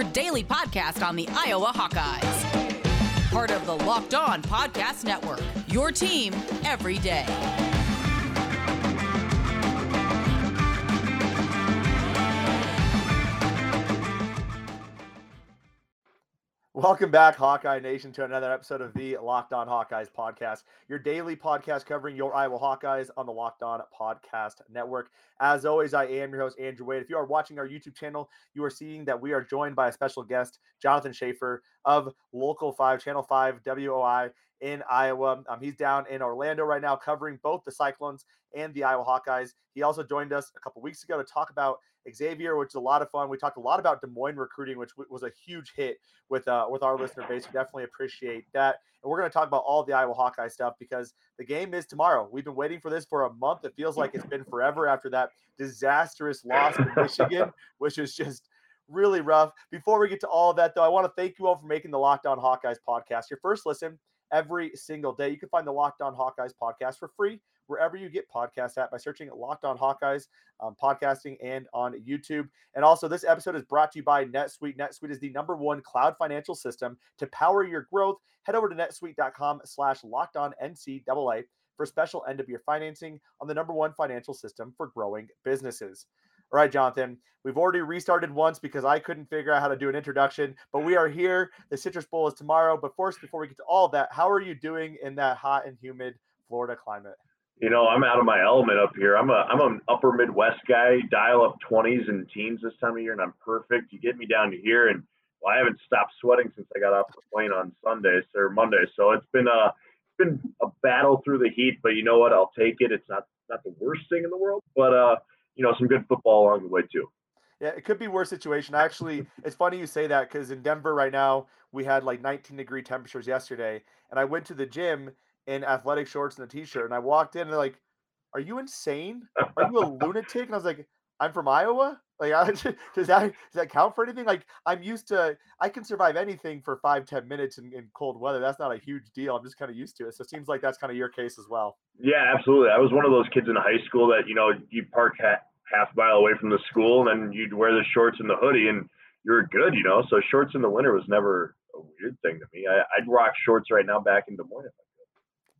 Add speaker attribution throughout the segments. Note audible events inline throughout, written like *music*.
Speaker 1: your daily podcast on the Iowa Hawkeyes. Part of the Locked On Podcast Network, your team every day.
Speaker 2: Welcome back, Hawkeye Nation, to another episode of the Locked On Hawkeyes podcast, your daily podcast covering your Iowa Hawkeyes on the Locked On Podcast Network. As always, I am your host, Andrew Wade. If you are watching our YouTube channel, you are seeing that we are joined by a special guest, Jonathan Schaefer of Local 5, Channel 5, WOI in Iowa. Um, he's down in Orlando right now covering both the Cyclones and the Iowa Hawkeyes. He also joined us a couple weeks ago to talk about Xavier, which is a lot of fun. We talked a lot about Des Moines recruiting, which was a huge hit with uh, with our listener base. We definitely appreciate that. And we're going to talk about all the Iowa Hawkeye stuff because the game is tomorrow. We've been waiting for this for a month. It feels like it's been forever after that disastrous loss to Michigan, *laughs* which is just really rough. Before we get to all of that, though, I want to thank you all for making the Locked On Hawkeyes podcast your first listen every single day. You can find the Locked On Hawkeyes podcast for free wherever you get podcasts at by searching Locked On Hawkeyes um, podcasting and on YouTube. And also, this episode is brought to you by NetSuite. NetSuite is the number one cloud financial system to power your growth. Head over to netsuite.com slash locked on NCAA for special end of year financing on the number one financial system for growing businesses. All right, Jonathan, we've already restarted once because I couldn't figure out how to do an introduction, but we are here. The Citrus Bowl is tomorrow. But first, before we get to all that, how are you doing in that hot and humid Florida climate?
Speaker 3: you know, I'm out of my element up here. I'm a I'm an upper Midwest guy, dial up 20s and teens this time of year, and I'm perfect. You get me down to here, and well, I haven't stopped sweating since I got off the plane on Sunday or Monday. So it's been a it's been a battle through the heat, but you know what? I'll take it. It's not not the worst thing in the world, but uh, you know, some good football along the way too.
Speaker 2: Yeah, it could be worse situation. Actually, it's funny you say that because in Denver right now we had like 19 degree temperatures yesterday, and I went to the gym in athletic shorts and a t-shirt. And I walked in and they're like, "Are you insane? Are you a *laughs* lunatic?" And I was like, "I'm from Iowa. Like, *laughs* does that does that count for anything? Like, I'm used to. I can survive anything for five ten minutes in, in cold weather. That's not a huge deal. I'm just kind of used to it. So it seems like that's kind of your case as well.
Speaker 3: Yeah, absolutely. I was one of those kids in high school that you know you park half, half mile away from the school and then you'd wear the shorts and the hoodie and you're good, you know. So shorts in the winter was never a weird thing to me. I, would rock shorts right now back in Des Moines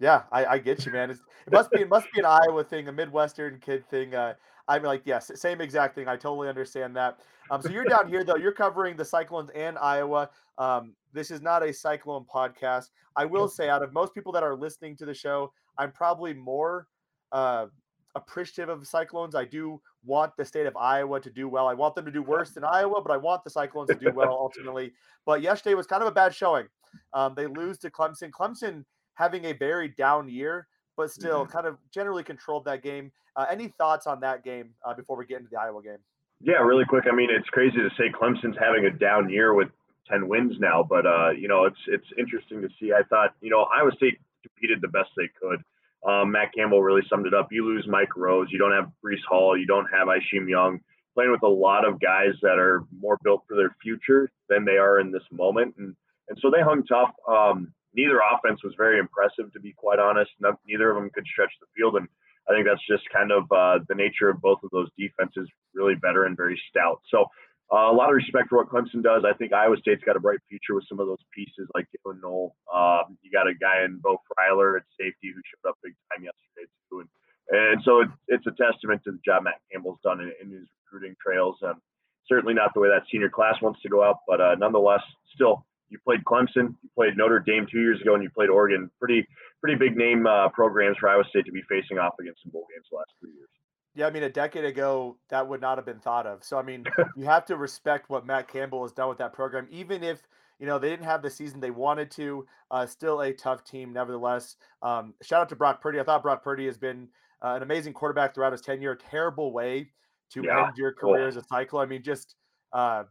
Speaker 2: yeah, I, I get you, man. It's, it must be it must be an Iowa thing, a Midwestern kid thing. Uh, I'm like, yes, same exact thing. I totally understand that. Um, so you're down here though. You're covering the Cyclones and Iowa. Um, this is not a Cyclone podcast. I will say, out of most people that are listening to the show, I'm probably more uh, appreciative of the Cyclones. I do want the state of Iowa to do well. I want them to do worse than Iowa, but I want the Cyclones to do well *laughs* ultimately. But yesterday was kind of a bad showing. Um, they lose to Clemson. Clemson having a very down year, but still mm-hmm. kind of generally controlled that game. Uh, any thoughts on that game uh, before we get into the Iowa game?
Speaker 3: Yeah, really quick. I mean, it's crazy to say Clemson's having a down year with 10 wins now, but uh, you know, it's it's interesting to see. I thought, you know, Iowa State competed the best they could. Um, Matt Campbell really summed it up. You lose Mike Rose, you don't have Breece Hall, you don't have Isheem Young, playing with a lot of guys that are more built for their future than they are in this moment, and and so they hung tough. Um, neither offense was very impressive, to be quite honest. No, neither of them could stretch the field, and I think that's just kind of uh, the nature of both of those defenses. Really better and very stout. So uh, a lot of respect for what Clemson does. I think Iowa State's got a bright future with some of those pieces like Jaylin Noel. Um, you got a guy in Beau Freyler at safety who showed up big time yesterday too, and and so it, it's a testament to the job Matt Campbell's done in, in his recruiting trails. Um, certainly not the way that senior class wants to go out, but uh, nonetheless, still you played Clemson, you played Notre Dame two years ago, and you played Oregon. Pretty pretty big name uh, programs for Iowa State to be facing off against in bowl games the last three years.
Speaker 2: Yeah, I mean, a decade ago, that would not have been thought of. So, I mean, *laughs* you have to respect what Matt Campbell has done with that program, even if you know they didn't have the season they wanted to. Uh, still a tough team, nevertheless. Um, shout out to Brock Purdy. I thought Brock Purdy has been uh, an amazing quarterback throughout his tenure. Terrible way to yeah. end your career as a cycle. I mean, just uh,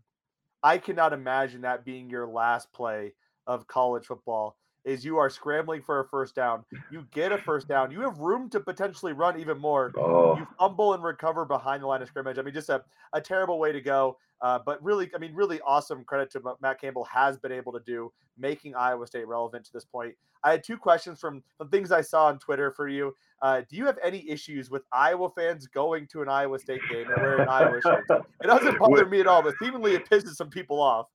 Speaker 2: I cannot imagine that being your last play of college football is you are scrambling for a first down. You get a first down. You have room to potentially run even more. Oh. You fumble and recover behind the line of scrimmage. I mean, just a, a terrible way to go. Uh, but really, I mean, really awesome credit to Matt Campbell has been able to do, making Iowa State relevant to this point. I had two questions from the things I saw on Twitter for you. Uh, do you have any issues with Iowa fans going to an Iowa State game and wearing Iowa shirts? It doesn't *laughs* bother me at all, but seemingly it pisses some people off.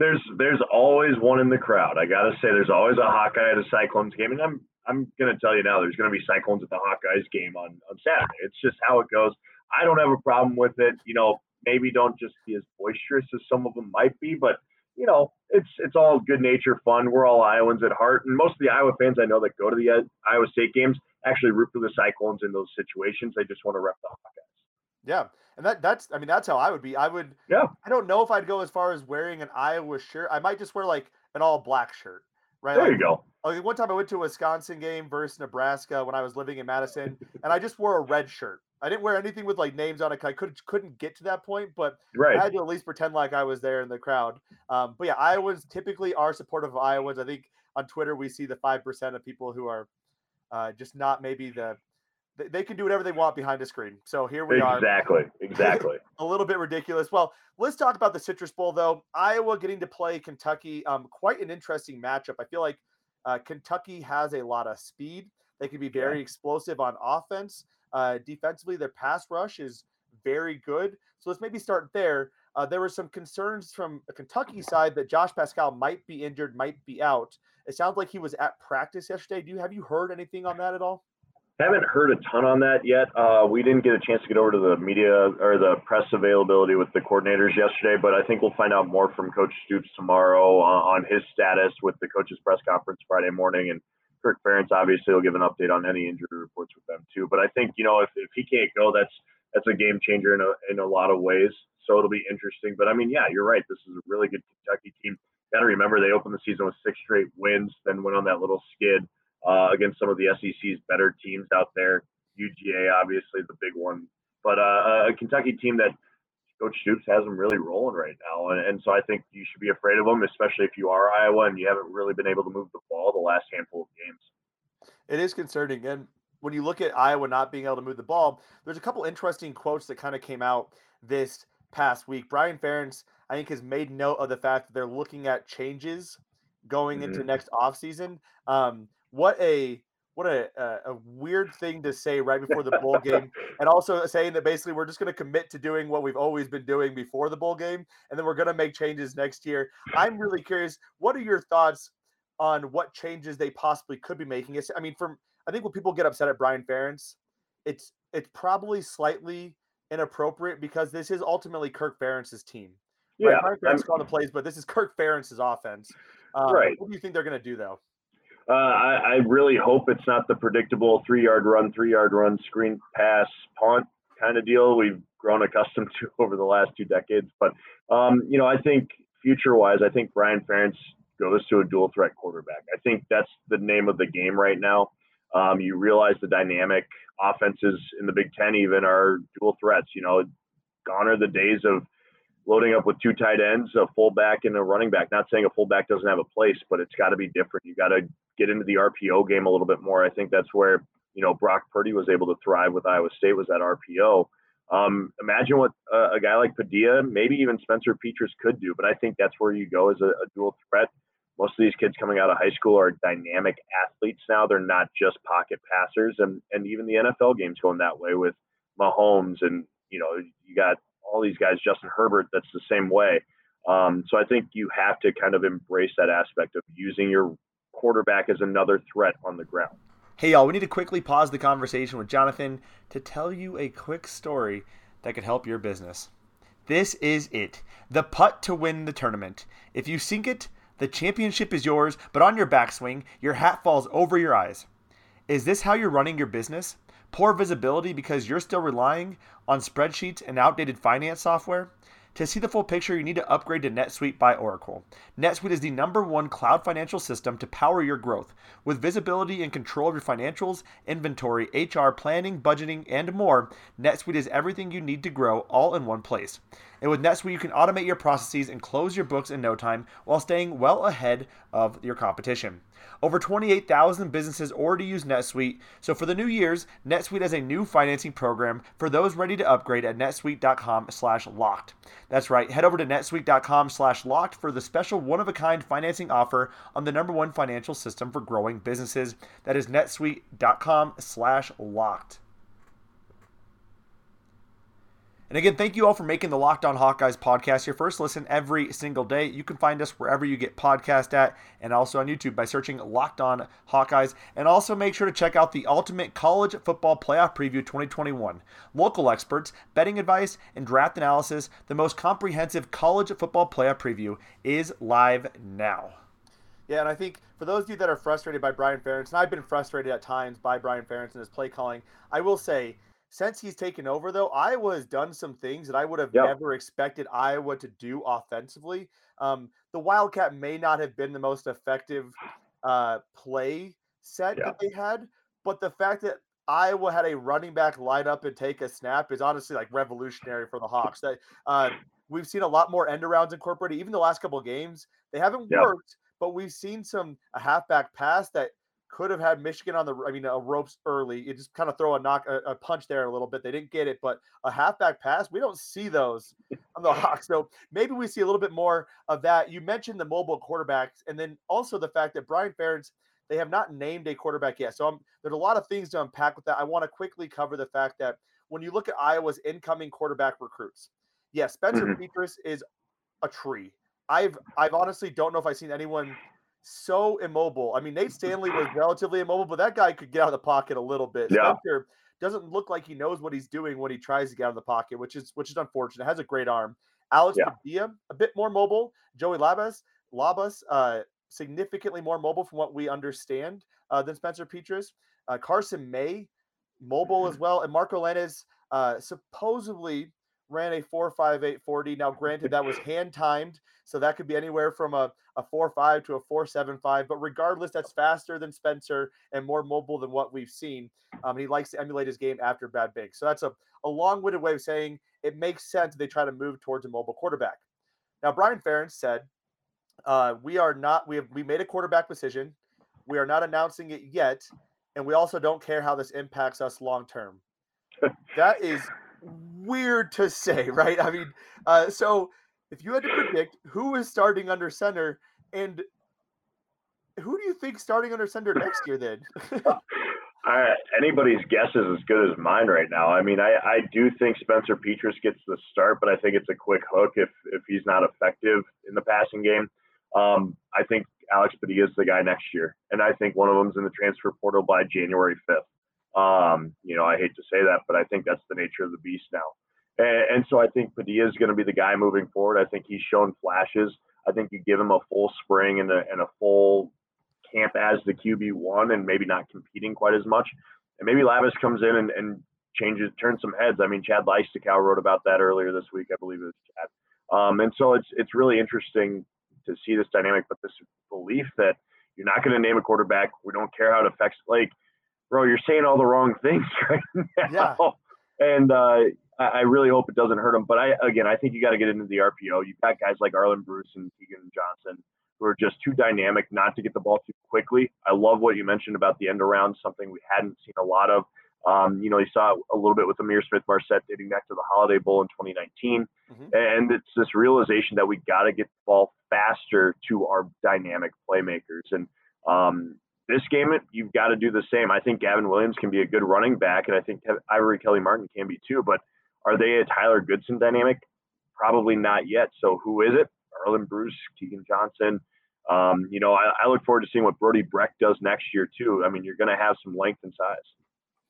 Speaker 3: There's there's always one in the crowd. I gotta say, there's always a Hawkeye at a Cyclones game, and I'm I'm gonna tell you now, there's gonna be Cyclones at the Hawkeyes game on on Saturday. It's just how it goes. I don't have a problem with it. You know, maybe don't just be as boisterous as some of them might be, but you know, it's it's all good nature fun. We're all Iowans at heart, and most of the Iowa fans I know that go to the uh, Iowa State games actually root for the Cyclones in those situations. They just want to rep the Hawkeyes.
Speaker 2: Yeah, and that that's I mean that's how I would be. I would.
Speaker 3: Yeah.
Speaker 2: I don't know if I'd go as far as wearing an Iowa shirt. I might just wear like an all black shirt. Right.
Speaker 3: There
Speaker 2: like,
Speaker 3: you go.
Speaker 2: Like one time I went to a Wisconsin game versus Nebraska when I was living in Madison, and I just wore a red shirt. I didn't wear anything with like names on it. I couldn't couldn't get to that point, but
Speaker 3: right.
Speaker 2: I had to at least pretend like I was there in the crowd. Um, but yeah, Iowans typically are supportive of Iowans. I think on Twitter we see the five percent of people who are uh, just not maybe the they can do whatever they want behind a screen. So here we
Speaker 3: exactly, are. Exactly. *laughs* Exactly.
Speaker 2: a little bit ridiculous. Well, let's talk about the Citrus Bowl, though. Iowa getting to play Kentucky. Um, quite an interesting matchup. I feel like uh, Kentucky has a lot of speed. They can be very yeah. explosive on offense. Uh, defensively, their pass rush is very good. So let's maybe start there. Uh, there were some concerns from a Kentucky side that Josh Paschal might be injured, might be out. It sounds like he was at practice yesterday. Do you have you heard anything on that at all?
Speaker 3: Haven't heard a ton on that yet. Uh, we didn't get a chance to get over to the media or the press availability with the coordinators yesterday, but I think we'll find out more from Coach Stoops tomorrow on, on his status with the coaches' press conference Friday morning. And Kirk Ferentz obviously will give an update on any injury reports with them too. But I think you know if, if he can't go, that's that's a game changer in a in a lot of ways. So it'll be interesting. But I mean, yeah, you're right. This is a really good Kentucky team. Got to remember they opened the season with six straight wins, then went on that little skid uh, against some of the SEC's better teams out there. UGA, obviously, the big one, but uh, a Kentucky team that Coach Stoops has them really rolling right now, and, and so I think you should be afraid of them, especially if you are Iowa and you haven't really been able to move the ball the last handful of games.
Speaker 2: It is concerning, and when you look at Iowa not being able to move the ball, there's a couple interesting quotes that kind of came out this past week. Brian Ferentz, I think, has made note of the fact that they're looking at changes going mm-hmm. into next offseason. Um, what a what a, a, a weird thing to say right before the bowl game, *laughs* and also saying that basically we're just going to commit to doing what we've always been doing before the bowl game, and then we're going to make changes next year. I'm really curious. What are your thoughts on what changes they possibly could be making? It's, I mean, from I think when people get upset at Brian Ferentz, it's it's probably slightly inappropriate because this is ultimately Kirk Ferentz's team.
Speaker 3: Right? Yeah,
Speaker 2: Brian Ferentz called the plays, but this is Kirk Ferentz's offense. Um,
Speaker 3: right.
Speaker 2: What do you think they're going to do though?
Speaker 3: Uh, I, I, really hope it's not the predictable three yard run, three yard run, screen pass, punt kind of deal we've grown accustomed *laughs* to over the last two decades. But, um, you know, I think future wise, I think Brian Ferentz goes to a dual threat quarterback. I think that's the name of the game right now. Um, you realize the dynamic offenses in the Big Ten even are dual threats. You know, gone are the days of loading up with two tight ends, a fullback, and a running back. Not saying a fullback doesn't have a place, but it's got to be different. You got to get into the RPO game a little bit more. I think that's where you know Brock Purdy was able to thrive with Iowa State was that RPO. Um, imagine what uh, a guy like Padilla, maybe even Spencer Petras could do. But I think that's where you go as a, a dual threat. Most of these kids coming out of high school are dynamic athletes now. They're not just pocket passers, and and even the NFL game's going that way with Mahomes and you know you got all these guys, Justin Herbert, that's the same way. Um, so I think you have to kind of embrace that aspect of using your quarterback as another threat on the ground.
Speaker 2: Hey, y'all, we need to quickly pause the conversation with Jonathan to tell you a quick story that could help your business. This is it the putt to win the tournament. If you sink it, the championship is yours, but on your backswing, your hat falls over your eyes. Is this how you're running your business? Poor visibility because you're still relying on spreadsheets and outdated finance software? To see the full picture, you need to upgrade to NetSuite by Oracle. NetSuite is the number one cloud financial system to power your growth. With visibility and control of your financials, inventory, HR, planning, budgeting, and more, NetSuite is everything you need to grow all in one place. And with NetSuite, you can automate your processes and close your books in no time while staying well ahead of your competition. Over 28,000 businesses already use NetSuite, so for the new years, NetSuite has a new financing program for those ready to upgrade at netsuite.com/locked. That's right. Head over to netsuite.com/locked for the special one-of-a-kind financing offer on the number one financial system for growing businesses. That is netsuite.com/locked. And again, thank you all for making the Locked On Hawkeyes podcast your first listen every single day. You can find us wherever you get podcast at and also on YouTube by searching Locked On Hawkeyes. And also make sure to check out the Ultimate College Football Playoff Preview 2021. Local experts, betting advice, and draft analysis, the most comprehensive college football playoff preview is live now. Yeah, and I think for those of you that are frustrated by Brian Ferentz, and I've been frustrated at times by Brian Ferentz and his play calling, I will say – since he's taken over, though, Iowa has done some things that I would have yep. never expected Iowa to do offensively. Um, the Wildcat may not have been the most effective uh, play set that they had, but the fact that Iowa had a running back line up and take a snap is honestly like revolutionary for the Hawks. That uh, we've seen a lot more end arounds incorporated. Even the last couple games, they haven't worked, but we've seen some a halfback pass that could have had Michigan on the, I mean, a ropes early. You just kind of throw a knock, a, a, punch there a little bit. They didn't get it, but a halfback pass, we don't see those on the *laughs* Hawks. So maybe we see a little bit more of that. You mentioned the mobile quarterbacks, and then also the fact that Brian Ferentz, they have not named a quarterback yet. So I'm, there's a lot of things to unpack with that. I want to quickly cover the fact that when you look at Iowa's incoming quarterback recruits, yes, Spencer mm-hmm. Petras is a tree. I've I've honestly don't know if I've seen anyone so immobile. I mean, Nate Stanley was relatively immobile, but that guy could get out of the pocket a little bit. Yeah. Spencer doesn't look like he knows what he's doing when he tries to get out of the pocket, which is which is unfortunate. Has a great arm. Alex yeah. Padilla, a bit more mobile. Joey Labas, Labas, uh, significantly more mobile from what we understand uh, than Spencer Petras. Uh, Carson May, mobile as mm-hmm. well, and Marco Lainez, uh, supposedly ran a 4.5840. Now, granted, that was hand timed, so that could be anywhere from a, a 4.5 to a 4.75. But regardless, that's faster than Spencer and more mobile than what we've seen. Um, he likes to emulate his game after Bad Big. So that's a, a long winded way of saying it makes sense they try to move towards a mobile quarterback. Now, Brian Ferentz said, uh, we are not, we have, we made a quarterback decision. We are not announcing it yet. And we also don't care how this impacts us long term. that is weird to say, right? I mean, uh, so if you had to predict who is starting under center and who do you think starting under center next year then? *laughs*
Speaker 3: I, anybody's guess is as good as mine right now. I mean, I, I do think Spencer Petras gets the start, but I think it's a quick hook if if he's not effective in the passing game. Um, I think Alex Padilla is the guy next year, and I think one of them's in the transfer portal by January fifth. Um, you know, I hate to say that, but I think that's the nature of the beast now. And, and so I think Padilla is going to be the guy moving forward. I think he's shown flashes. I think you give him a full spring and a, and a full camp as the QB one, and maybe not competing quite as much. And maybe Labas comes in and, and changes, turns some heads. I mean, Chad Leistikow wrote about that earlier this week. I believe it was Chad. Um, and so it's it's really interesting to see this dynamic, but this belief that you're not going to name a quarterback. We don't care how it affects. Like bro, you're saying all the wrong things *laughs* right now. Yeah. And uh, I really hope it doesn't hurt him. But I, again, I think you got to get into the RPO. You've got guys like Arland Bruce and Keagan Johnson who are just too dynamic not to get the ball too quickly. I love what you mentioned about the end around, something we hadn't seen a lot of. Um, you know, you saw a little bit with Ihmir Smith-Marsette dating back to the Holiday Bowl in 2019. Mm-hmm. And it's this realization that we got to get the ball faster to our dynamic playmakers. And um, this game, you've got to do the same. I think Gavin Williams can be a good running back, and I think Ivory Kelly Martin can be too. But are they a Tyler Goodson dynamic? Probably not yet. So who is it? Arland Bruce, Keagan Johnson. Um, you know, I, I, look forward to seeing what Brody Brecht does next year too. I mean, you're going to have some length and size.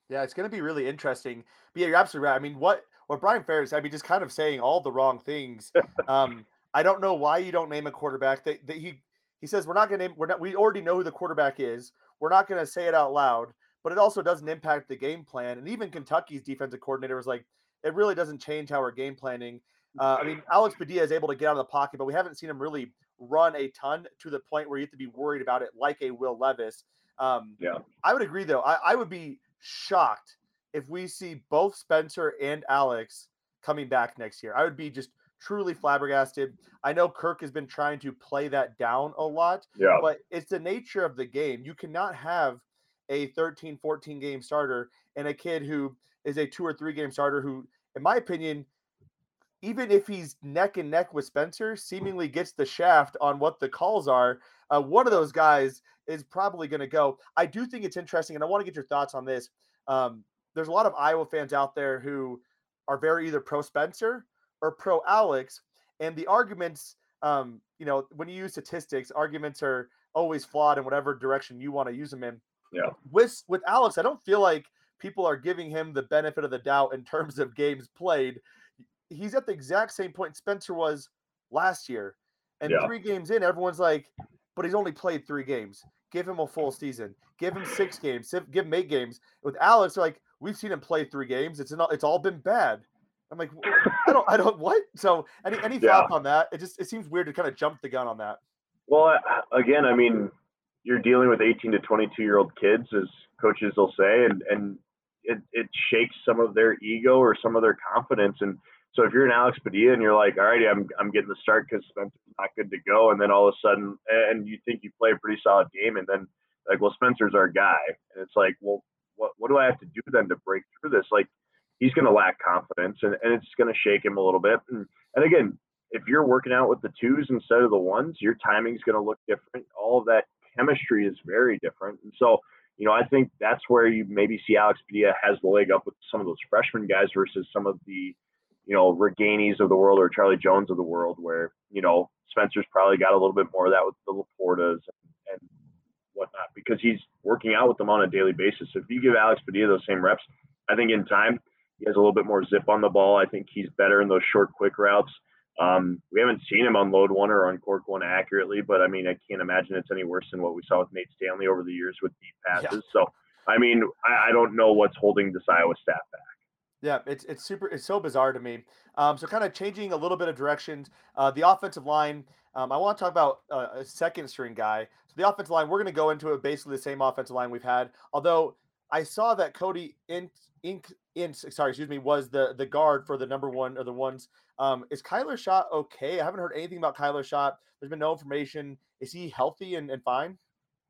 Speaker 2: Yeah, it's going to be really interesting. But yeah, you're absolutely right. I mean, what what Brian Ferentz, I mean, just kind of saying all the wrong things. *laughs* Um, I don't know why you don't name a quarterback that, that he he says we're not going to. We're not. We already know who the quarterback is. We're not going to say it out loud. But it also doesn't impact the game plan. And even Kentucky's defensive coordinator was like, it really doesn't change how we're game planning. Uh, I mean, Alex Padilla is able to get out of the pocket, but we haven't seen him really run a ton to the point where you have to be worried about it like a Will Levis. Um, yeah, I would agree though. I, I would be shocked if we see both Spencer and Alex coming back next year. I would be just truly flabbergasted. I know Kirk has been trying to play that down a lot, yeah. but it's the nature of the game. You cannot have a 13, 14 game starter and a kid who is a two or three game starter who, in my opinion, even if he's neck and neck with Spencer, seemingly gets the shaft on what the calls are. Uh, one of those guys is probably going to go. I do think it's interesting, and I want to get your thoughts on this. Um, there's a lot of Iowa fans out there who are very either pro Spencer or pro Alex, and the arguments, um, you know, when you use statistics, arguments are always flawed in whatever direction you want to use them in.
Speaker 3: Yeah.
Speaker 2: With with Alex, I don't feel like people are giving him the benefit of the doubt in terms of games played. He's at the exact same point Spencer was last year. And
Speaker 3: Yeah.
Speaker 2: three games in, everyone's like, but he's only played three games. Give him a full season. Give him six games. Give him eight games. With Alex, they're like, we've seen him play three games. It's not. It's all been bad. I'm like, I don't. I don't. What? So, any any
Speaker 3: Yeah.
Speaker 2: thoughts on that? It just it seems weird to kind of jump the gun on that.
Speaker 3: Well, I- again, I mean, you're dealing with 18 to 22 year old kids, as coaches will say, and and it, it shakes some of their ego or some of their confidence. And so if you're an Alex Padilla and you're like, all right, I'm I'm getting the start because Spencer's not good to go, and then all of a sudden, and you think you play a pretty solid game, and then like, well, Spencer's our guy, and it's like, well, what what do I have to do then to break through this? Like, he's going to lack confidence, and, and it's going to shake him a little bit. And, and again, if you're working out with the twos instead of the ones, your timing's going to look different. All of that chemistry is very different. And so, you know, I think that's where you maybe see Alex Padilla has the leg up with some of those freshman guys versus some of the, you know, Ragainis of the world or Charlie Jones of the world, where, you know, Spencer's probably got a little bit more of that with the Laportas and, and whatnot because he's working out with them on a daily basis. So if you give Alex Padilla those same reps, I think in time, he has a little bit more zip on the ball. I think he's better in those short, quick routes. Um, we haven't seen him unload one or uncork one accurately, but I mean, I can't imagine it's any worse than what we saw with Nate Stanley over the years with deep
Speaker 2: Yeah.
Speaker 3: passes. So, I mean, I, I don't know what's holding this Iowa staff back.
Speaker 2: Yeah, it's it's super. It's so bizarre to me. Um, so kind of changing a little bit of directions. Uh, the offensive line. Um, I want to talk about uh, a second string guy. So the offensive line. We're going to go into it basically the same offensive line we've had. Although I saw that Cody Int, Ink, Int, sorry, excuse me, was the the guard for the number one or the ones. Um, is Kyler Schott okay? I haven't heard anything about Kyler Schott. There's been no information. Is he healthy and, and fine?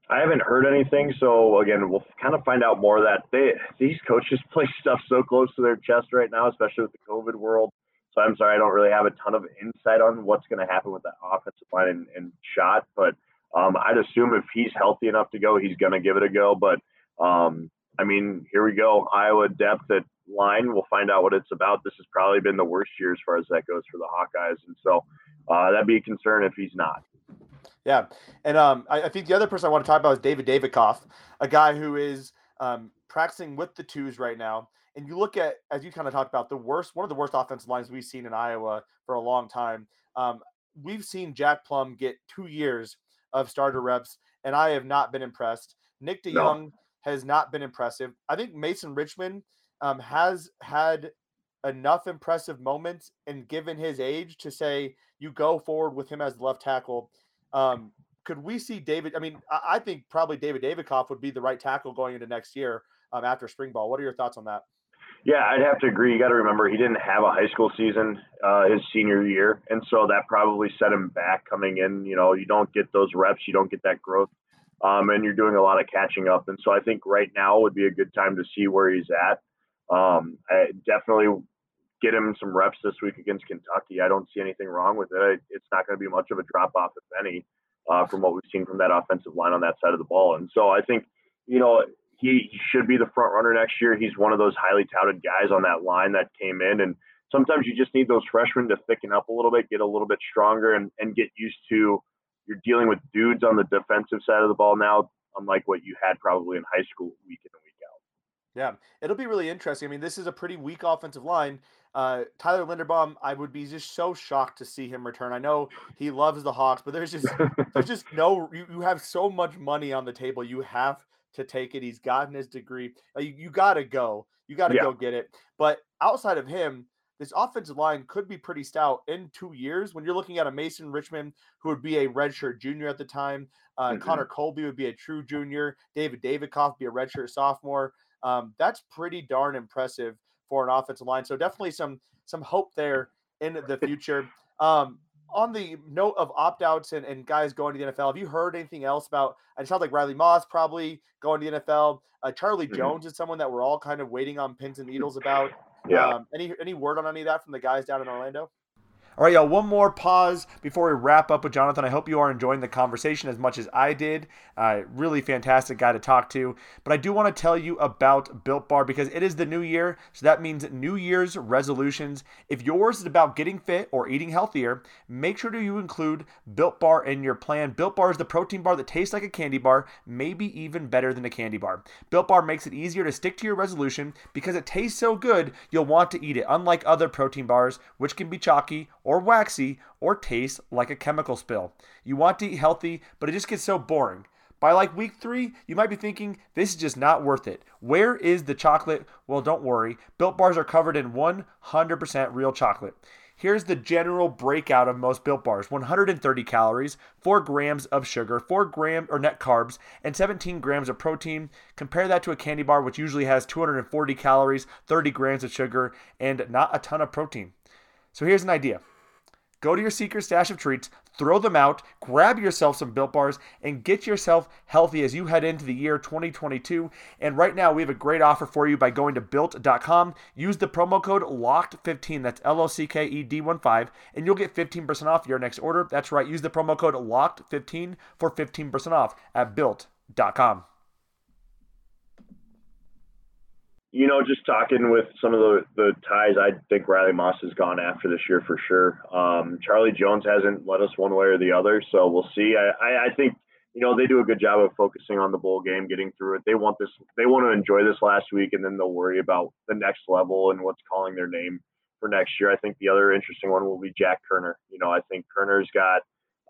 Speaker 3: I haven't heard anything, so again, we'll kind of find out more of that. They these coaches *laughs* play stuff so close to their chest right now, especially with the COVID world. So I'm sorry, I don't really have a ton of insight on what's going to happen with that offensive line and, and Schott, but um, I'd assume if he's healthy enough to go, he's going to give it a go. But um, I mean, here we go, Iowa depth at line. We'll find out what it's about. This has probably been the worst year as far as that goes for the Hawkeyes, and so uh, that'd be a concern if he's not.
Speaker 2: Yeah, and um, I, I think the other person I want to talk about is David Davidkov, a guy who is um, practicing with the twos right now. And you look at, as you kind of talked about, the worst, one of the worst offensive lines we've seen in Iowa for a long time. Um, we've seen Jack Plumb get two years of starter reps, and I have not been impressed. Nick
Speaker 3: No.
Speaker 2: DeJong has not been impressive. I think Mason Richman um, has had enough impressive moments and given his age to say you go forward with him as the left tackle. Um, could we see David? I mean, I, I think probably David Davidkov would be the right tackle going into next year um, after spring ball. What are your thoughts on that?
Speaker 3: Yeah, I'd have to agree. You got to remember he didn't have a high school season uh, his senior year, and so that probably set him back coming in. You know, you don't get those reps, you don't get that growth, um, and you're doing a lot of catching up. And so I think right now would be a good time to see where he's at. Um, I definitely get him some reps this week against Kentucky. I don't see anything wrong with it. It's not going to be much of a drop off, if any, uh, from what we've seen from that offensive line on that side of the ball. And so I think, you know, he, should be the front runner next year. He's one of those highly touted guys on that line that came in. And sometimes you just need those freshmen to thicken up a little bit, get a little bit stronger, and, and get used to you're dealing with dudes on the defensive side of the ball now, unlike what you had probably in high school week in.
Speaker 2: Yeah, it'll be really interesting. I mean, this is a pretty weak offensive line. Uh, Tyler Linderbaum, I would be just so shocked to see him return. I know he loves the Hawks, but there's just there's just *laughs* no you, you have so much money on the table. You have to take it. He's gotten his degree. Uh, You, you got to go. You got to
Speaker 3: Yeah.
Speaker 2: go get it. But outside of him, this offensive line could be pretty stout in two years. When you're looking at a Mason Richman, who would be a redshirt junior at the time, uh,
Speaker 3: Mhm.
Speaker 2: Connor Colby would be a true junior, David Davidkov be a redshirt sophomore. Um, that's pretty darn impressive for an offensive line. So definitely some some hope there in the *laughs* future. Um, on the note of opt outs and, and guys going to the NFL, have you heard anything else about? It sounds like Riley Moss probably going to the NFL. Uh, Charlie
Speaker 3: Mhm.
Speaker 2: Jones is someone that we're all kind of waiting on pins and needles about.
Speaker 3: Yeah.
Speaker 2: Um, any any word on any of that from the guys down in Orlando? All right, y'all, one more pause before we wrap up with Jonathan. I hope you are enjoying the conversation as much as I did. Uh, really fantastic guy to talk to. But I do want to tell you about Built Bar because it is the new year. So that means New Year's resolutions. If yours is about getting fit or eating healthier, make sure you include Built Bar in your plan. Built Bar is the protein bar that tastes like a candy bar, maybe even better than a candy bar. Built Bar makes it easier to stick to your resolution because it tastes so good, you'll want to eat it, unlike other protein bars, which can be chalky or waxy or taste like a chemical spill. You want to eat healthy, but it just gets so boring. By like week three, you might be thinking, this is just not worth it. Where is the chocolate? Well, don't worry. Built bars are covered in 100% real chocolate. Here's the general breakout of most built bars 130 calories, 4 grams of sugar, 4 gram or net carbs, and 17 grams of protein. Compare that to a candy bar, which usually has 240 calories, 30 grams of sugar, and not a ton of protein. So here's an idea Go to your secret stash of treats, throw them out, grab yourself some built bars, and get yourself healthy as you head into the year 2022. And right now, we have a great offer for you by going to built.com. Use the promo code LOCKED15, that's L O C K E D 1 5, and you'll get 15% off your next order. That's right, use the promo code LOCKED15 for 15% off at built.com.
Speaker 3: you know, just talking with some of the, the ties, I think Riley Moss has gone after this year for sure. Um, Charlie Jones hasn't led us one way or the other, so we'll see. I, I, I, think, you know, they do a good job of focusing on the bowl game, getting through it. They want this, they want to enjoy this last week, and then they'll worry about the next level and what's calling their name for next year. I think the other interesting one will be Jack Koerner. You know, I think Koerner's got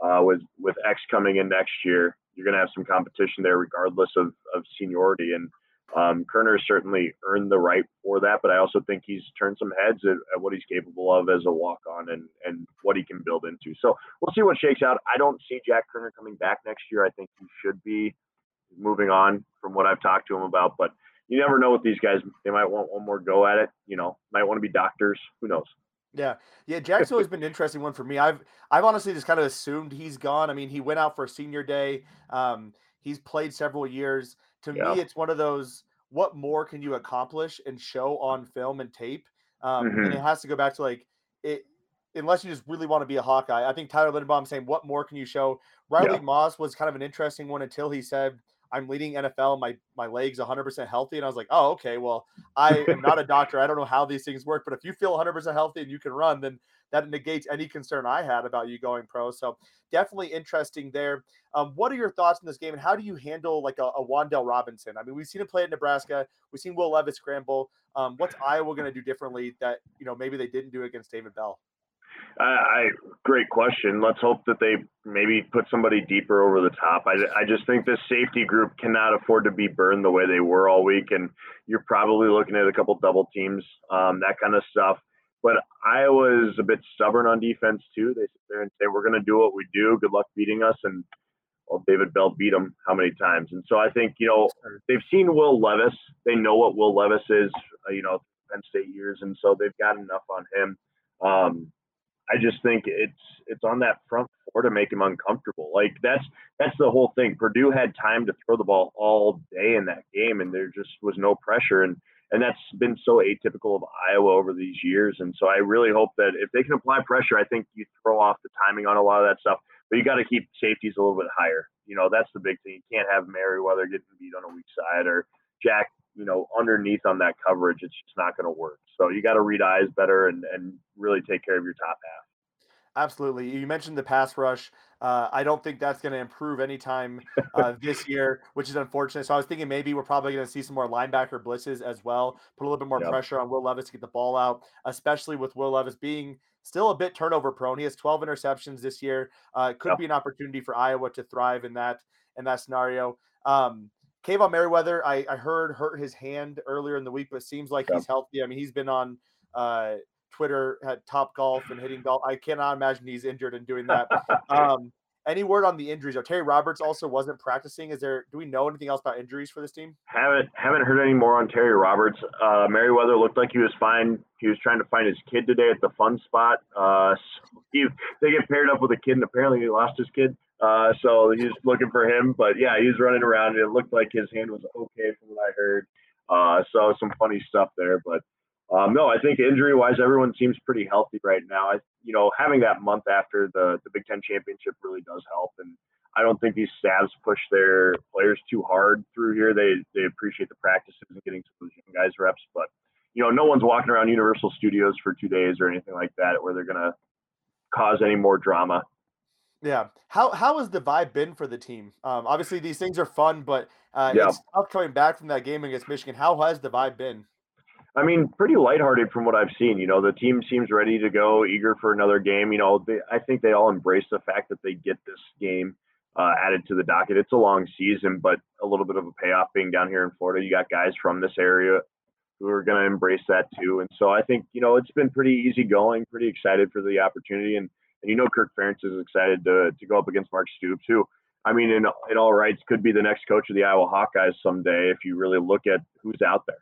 Speaker 3: uh, with with X coming in next year, you're going to have some competition there, regardless of of seniority and um, Koerner certainly earned the right for that, but I also think he's turned some heads at, at what he's capable of as a walk on and, and what he can build into. So we'll see what shakes out. I don't see Jack Koerner coming back next year. I think he should be moving on from what I've talked to him about, but you never know with these guys. They might want one more go at it. You know, might want to be doctors. Who knows?
Speaker 2: Yeah, yeah. Jack's always been an interesting one for me. I've I've honestly just kind of assumed he's gone. I mean, he went out for a senior day. Um, he's played several years to yeah. me, it's one of those what more can you accomplish and show on film and tape? Um, mm-hmm. And it has to go back to like it, unless you just really want to be a Hawkeye. I think Tyler Linderbaum saying, "What more can you show?" Riley yeah. Moss was kind of an interesting one until he said, "I'm leading NFL. My my legs 100 percent healthy," and I was like, "Oh, okay. Well, I am not a doctor. I don't know how these things work, but if you feel 100 percent healthy and you can run, then that negates any concern I had about you going pro. So definitely interesting there. Um, what are your thoughts on this game, and how do you handle like a, a Wan'Dale Robinson? I mean, we've seen him play at Nebraska. We've seen Will Levis scramble. Um, what's Iowa going to do differently that you know maybe they didn't do against David Bell?
Speaker 3: I, great question. Let's hope that they maybe put somebody deeper over the top. I, I just think this safety group cannot afford to be burned the way they were all week, and you're probably looking at a couple double teams, um, that kind of stuff. But Iowa's a bit stubborn on defense too. They sit there and say, "We're going to do what we do. Good luck beating us." And well, David Bell beat them how many times? And so I think you know they've seen Will Levis. They know what Will Levis is. Uh, you know, Penn State years, and so they've got enough on him. Um, I just think it's it's on that front four to make him uncomfortable. Like that's that's the whole thing. Purdue had time to throw the ball all day in that game, and there just was no pressure. And and that's been so atypical of Iowa over these years. And so I really hope that if they can apply pressure, I think you throw off the timing on a lot of that stuff. But you got to keep safeties a little bit higher. You know, that's the big thing. You can't have Merriweather getting beat on a weak side or Jack, you know, underneath on that coverage. It's just not going to work. So you got to read eyes better and, and really take care of your top half.
Speaker 2: Absolutely. You mentioned the pass rush. Uh, I don't think that's going to improve anytime *laughs* uh, this year, which is unfortunate. So I was thinking maybe we're probably going to see some more linebacker blitzes as well, put a little bit more yep. pressure on Will Levis to get the ball out, especially with Will Levis being still a bit turnover prone. He has 12 interceptions this year. Uh, it could yep. be an opportunity for Iowa to thrive in that in that scenario. Um, Kaevon Merriweather, I, I heard hurt his hand earlier in the week, but seems like yep. he's healthy. I mean, he's been on uh, Twitter had Top Golf and hitting golf. I cannot imagine he's injured and doing that. *laughs* um, any word on the injuries? Or Terry Roberts also wasn't practicing. Is there? Do we know anything else about injuries for this team?
Speaker 3: Haven't haven't heard any more on Terry Roberts. Uh, Merriweather looked like he was fine. He was trying to find his kid today at the fun spot. Uh, so *laughs* he, they get paired up with a kid, and apparently he lost his kid. Uh, so he's looking for him. But yeah, he was running around. And it looked like his hand was okay from what I heard. Uh, so some funny stuff there, but Um, no, I think injury wise, everyone seems pretty healthy right now. I, you know, having that month after the the Big Ten championship really does help, and I don't think these staffs push their players too hard through here. They they appreciate the practices and getting some of those young guys reps, but you know, no one's walking around Universal Studios for two days or anything like that where they're gonna cause any more drama.
Speaker 2: Yeah. How how has the vibe been for the team? Um, obviously these things are fun, but uh,
Speaker 3: Yeah.
Speaker 2: it's tough coming back from that game against Michigan. How has the vibe been?
Speaker 3: I mean, pretty lighthearted from what I've seen. You know, the team seems ready to go, eager for another game. You know, they, I think they all embrace the fact that they get this game uh, added to the docket. It's a long season, but a little bit of a payoff being down here in Florida. You got guys from this area who are going to embrace that too. And so I think, you know, it's been pretty easy going, pretty excited for the opportunity. And, and you know, Kirk Ferentz is excited to, to go up against Mark Stoops, who, I mean, in, in all rights, could be the next coach of the Iowa Hawkeyes someday if you really look at who's out there.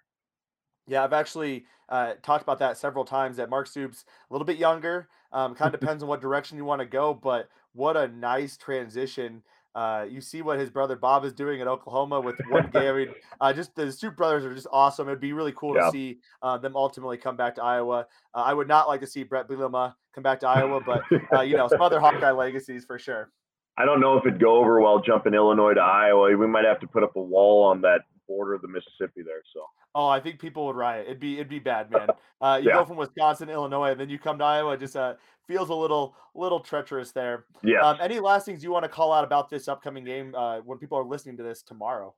Speaker 2: Yeah, I've actually uh, talked about that several times. That Mark Stoops a little bit younger. Um, kind of *laughs* depends on what direction you want to go, but what a nice transition. Uh, you see what his brother Bob is doing at Oklahoma with one game. I mean, uh, just the Stoop brothers are just awesome. It'd be really cool
Speaker 3: Yeah.
Speaker 2: to see uh, them ultimately come back to Iowa. Uh, I would not like to see Bret Bielema come back to Iowa, but uh, you know, some other *laughs* Hawkeye legacies for sure.
Speaker 3: I don't know if it'd go over well jumping Illinois to Iowa. We might have to put up a wall on that border of the Mississippi there. So
Speaker 2: Oh, I think people would riot. It'd be it'd be bad, *laughs* man. Uh, you
Speaker 3: Yeah.
Speaker 2: go from Wisconsin, Illinois, and then you come to Iowa. Just uh, feels a little little treacherous there.
Speaker 3: yeah,
Speaker 2: Um, any last things you want to call out about this upcoming game uh, when people are listening to this tomorrow?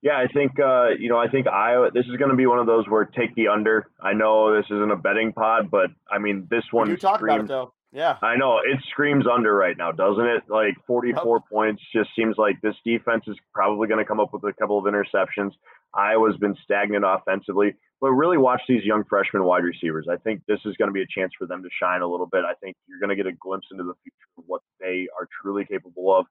Speaker 3: yeah. I think uh, you know. I think Iowa. This is going to be one of those where take the under. I know this isn't a betting pod, but I mean this one
Speaker 2: You talk about it though. Yeah,
Speaker 3: I know it screams under right now, doesn't it? Like 44 points just seems like this defense is probably going to come up with a couple of interceptions. Iowa's been stagnant offensively, but really watch these young freshman wide receivers. I think this is going to be a chance for them to shine a little bit. I think you're going to get a glimpse into the future of what they are truly capable of.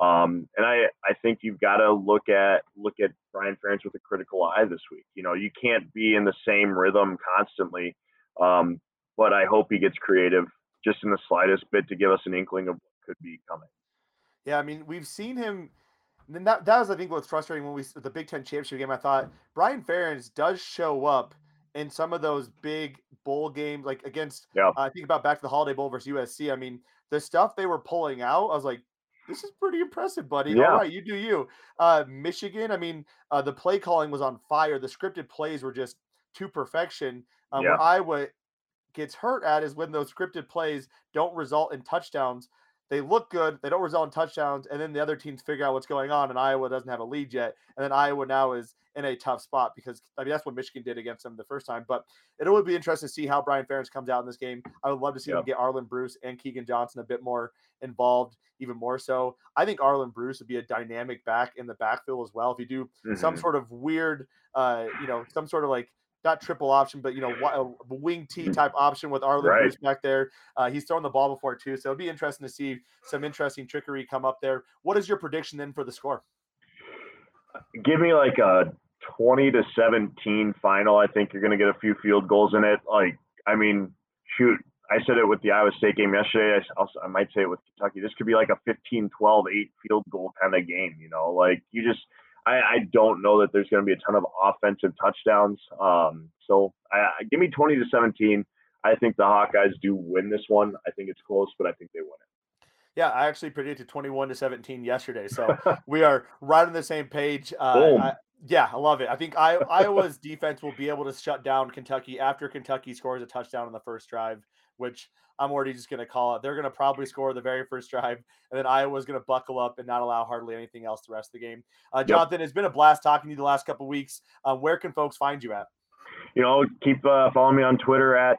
Speaker 3: Um, and I, I think you've got to look at look at Brian Ferentz with a critical eye this week. You know, you can't be in the same rhythm constantly. Um, but I hope he gets creative just in the slightest bit to give us an inkling of what could be coming.
Speaker 2: yeah. I mean, we've seen him. And then that that was I think what's frustrating when we the Big Ten championship game. I thought Brian Ferentz does show up in some of those big bowl games, like against.
Speaker 3: Yeah.
Speaker 2: I think about back to the Holiday Bowl versus USC. I mean, the stuff they were pulling out, I was like, this is pretty impressive, buddy.
Speaker 3: Yeah.
Speaker 2: All right, you do you. Uh, Michigan, I mean, uh, the play calling was on fire. The scripted plays were just to perfection. Um,
Speaker 3: Yeah.
Speaker 2: Where Iowa gets hurt at is when those scripted plays don't result in touchdowns. They look good, they don't result in touchdowns, and then the other teams figure out what's going on, and Iowa doesn't have a lead yet. And then Iowa now is in a tough spot because I mean that's what Michigan did against them the first time. But it would be interesting to see how Brian Ferentz comes out in this game. I would love to see them
Speaker 3: Yep.
Speaker 2: get Arland Bruce and Keagan Johnson a bit more involved, even more so. I think Arland Bruce would be a dynamic back in the backfield as well. If you do some
Speaker 3: Mhm.
Speaker 2: sort of weird, uh, you know, some sort of like not triple option, but you know, a wing T type option with Arland
Speaker 3: Right.
Speaker 2: Bruce back there. Uh, he's thrown the ball before too, so it'd be interesting to see some interesting trickery come up there. What is your prediction then for the score?
Speaker 3: Give me like a 20 to 17 final. I think you're going to get a few field goals in it. Like, I mean, shoot, I said it with the Iowa State game yesterday. I, also, I might say it with Kentucky. This could be like a 15 12, 8 field goal kind of game, you know? Like, you just, I, I don't know that there's going to be a ton of offensive touchdowns. Um, so I, give me 20 to 17. I think the Hawkeyes do win this one. I think it's close, but I think they win it.
Speaker 2: Yeah, I actually predicted 21 to 17 yesterday, so *laughs* we are right on the same page. Uh. I- yeah, I love it. I think I, *laughs* Iowa's defense will be able to shut down Kentucky after Kentucky scores a touchdown on the first drive, which I'm already just going to call it. They're going to probably *laughs* score the very first drive, and then Iowa's going to buckle up and not allow hardly anything else the rest of the game. Uh, Jonathan, it's been a blast talking to you the last couple weeks. Um, where can folks find you at?
Speaker 3: you know, keep uh, following me on Twitter at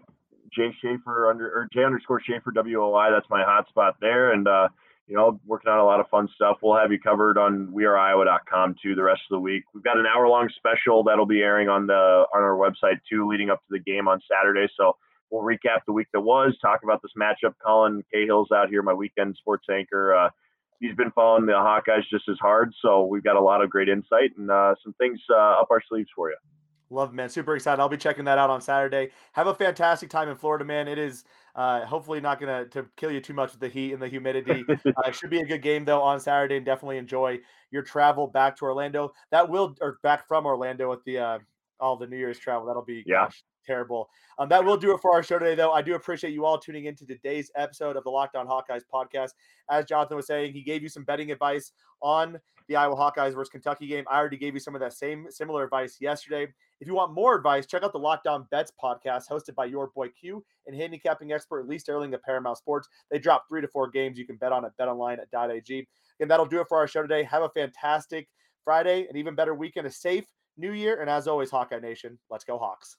Speaker 3: J Schaefer under or J underscore Schaefer WOI. That's my hotspot there. And, uh, you know, working on a lot of fun stuff. We'll have you covered on weareiowa.com too the rest of the week. We've got an hour long special that'll be airing on the on our website too, leading up to the game on Saturday. So we'll recap the week that was, talk about this matchup. Colin Cahill's out here, my weekend sports anchor. Uh, he's been following the Hawkeyes just as hard. So we've got a lot of great insight and uh, some things uh, up our sleeves for you.
Speaker 2: Love, it, man. Super excited. I'll be checking that out on Saturday. Have a fantastic time in Florida, man. It is uh, hopefully not going to kill you too much with the heat and the humidity. *laughs* uh, it should be a good game, though, on Saturday, and definitely enjoy your travel back to Orlando. That will, or back from Orlando with the uh, all the New Year's travel. That'll be
Speaker 3: Yeah.
Speaker 2: gosh, terrible. Um, that will do it for our show today, though. I do appreciate you all tuning into today's episode of the Locked On Hawkeyes podcast. As Jonathan was saying, he gave you some betting advice on the Iowa Hawkeyes versus Kentucky game. I already gave you some of that same similar advice yesterday. If you want more advice, check out the Locked On Bets podcast hosted by your boy Q and handicapping expert Lee Sterling of Paramount Sports. They drop three to four games you can bet on at BetOnline at .ag. And that'll do it for our show today. Have a fantastic Friday, an even better weekend, a safe New Year, and as always, Hawkeye Nation, let's go Hawks.